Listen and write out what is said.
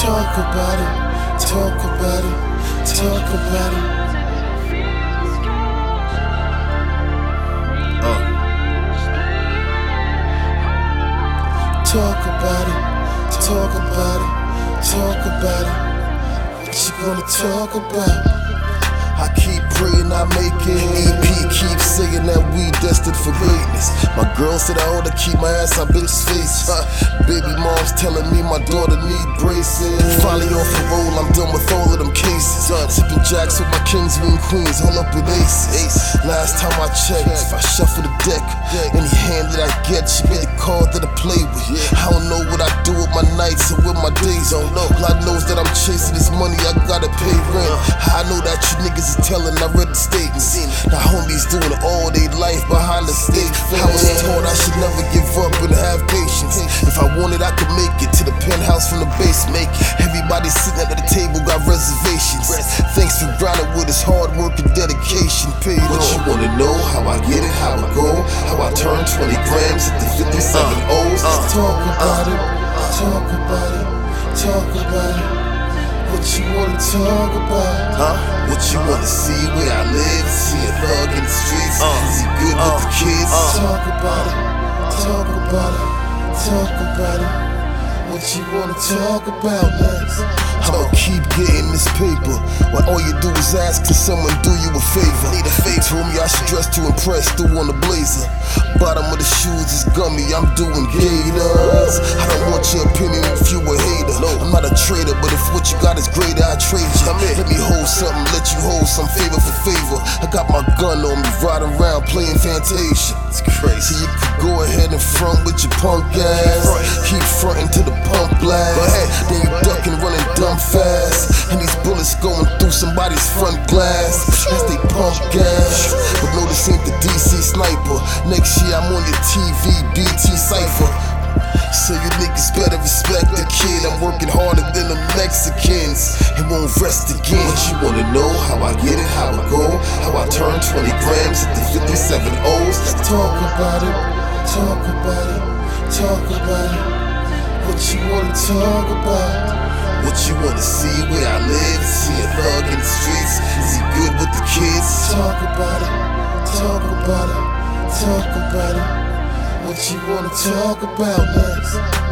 Talk about it, talk about it, talk about it. Uh. Talk about it, talk about it, talk about it. What you gonna talk about? I keep praying I make it. EP keeps saying that we destined for greatness. My girl said I ought to keep my ass on bitch's face. Baby mom's telling me my daughter need braces. Finally off the roll, I'm done with all of them cases. Uh, Sipping jacks with my kings and queens, all up with aces. Last time I checked, if I shuffle the deck, any hand that I get should be the card that I play with. I don't know what I do with my nights and with my days. Don't know. God knows that I'm chasing this money, I gotta pay rent. I know that you niggas is telling, I read the statements. Now homies doing all their life behind the stage. I was told I should never give up and have patience. If I wanted, I could make it to the penthouse from the base. Make everybody sitting at the table got reservations. Thanks for grinding with his hard work and dedication. Paid what you wanna know? How I get it? How I go? How I turn 20 grams into 57 uh, O's? Uh, talk about uh. it, talk about it, talk about it. What you wanna talk about? Huh? What you wanna see where I live? See a thug in the streets? Is he good with the kids? Talk about it, talk about it, talk about it. What you wanna talk about next? I'ma keep getting this paper. When all you do is ask can someone do you a favor. Need a favor. Told me I should dress to impress, threw on the blazer. Bottom gummy, I'm doing gators. I don't want your opinion if you a hater. I'm not a trader, but if what you got is greater, I trade you. Let me hold something, let you hold some favor for favor. I got my gun on me, riding around playing Fantasia. It's crazy. So you could go ahead and front with your punk ass. Keep fronting to the pump blast. Then you ducking, running dumb fast. And these bullets going through somebody's front glass. As they pump gas. But no, this ain't the DC sniper. Year On your TV, BET Cypher. So you niggas better respect the kid. I'm working harder than the Mexicans. It won't rest again. What you wanna know? How I get it, how I go, how I turn 20 grams into 57 O's. Talk about it, talk about it, talk about it. What you wanna talk about? What you wanna see where I live? Talk about it. What you wanna talk about next?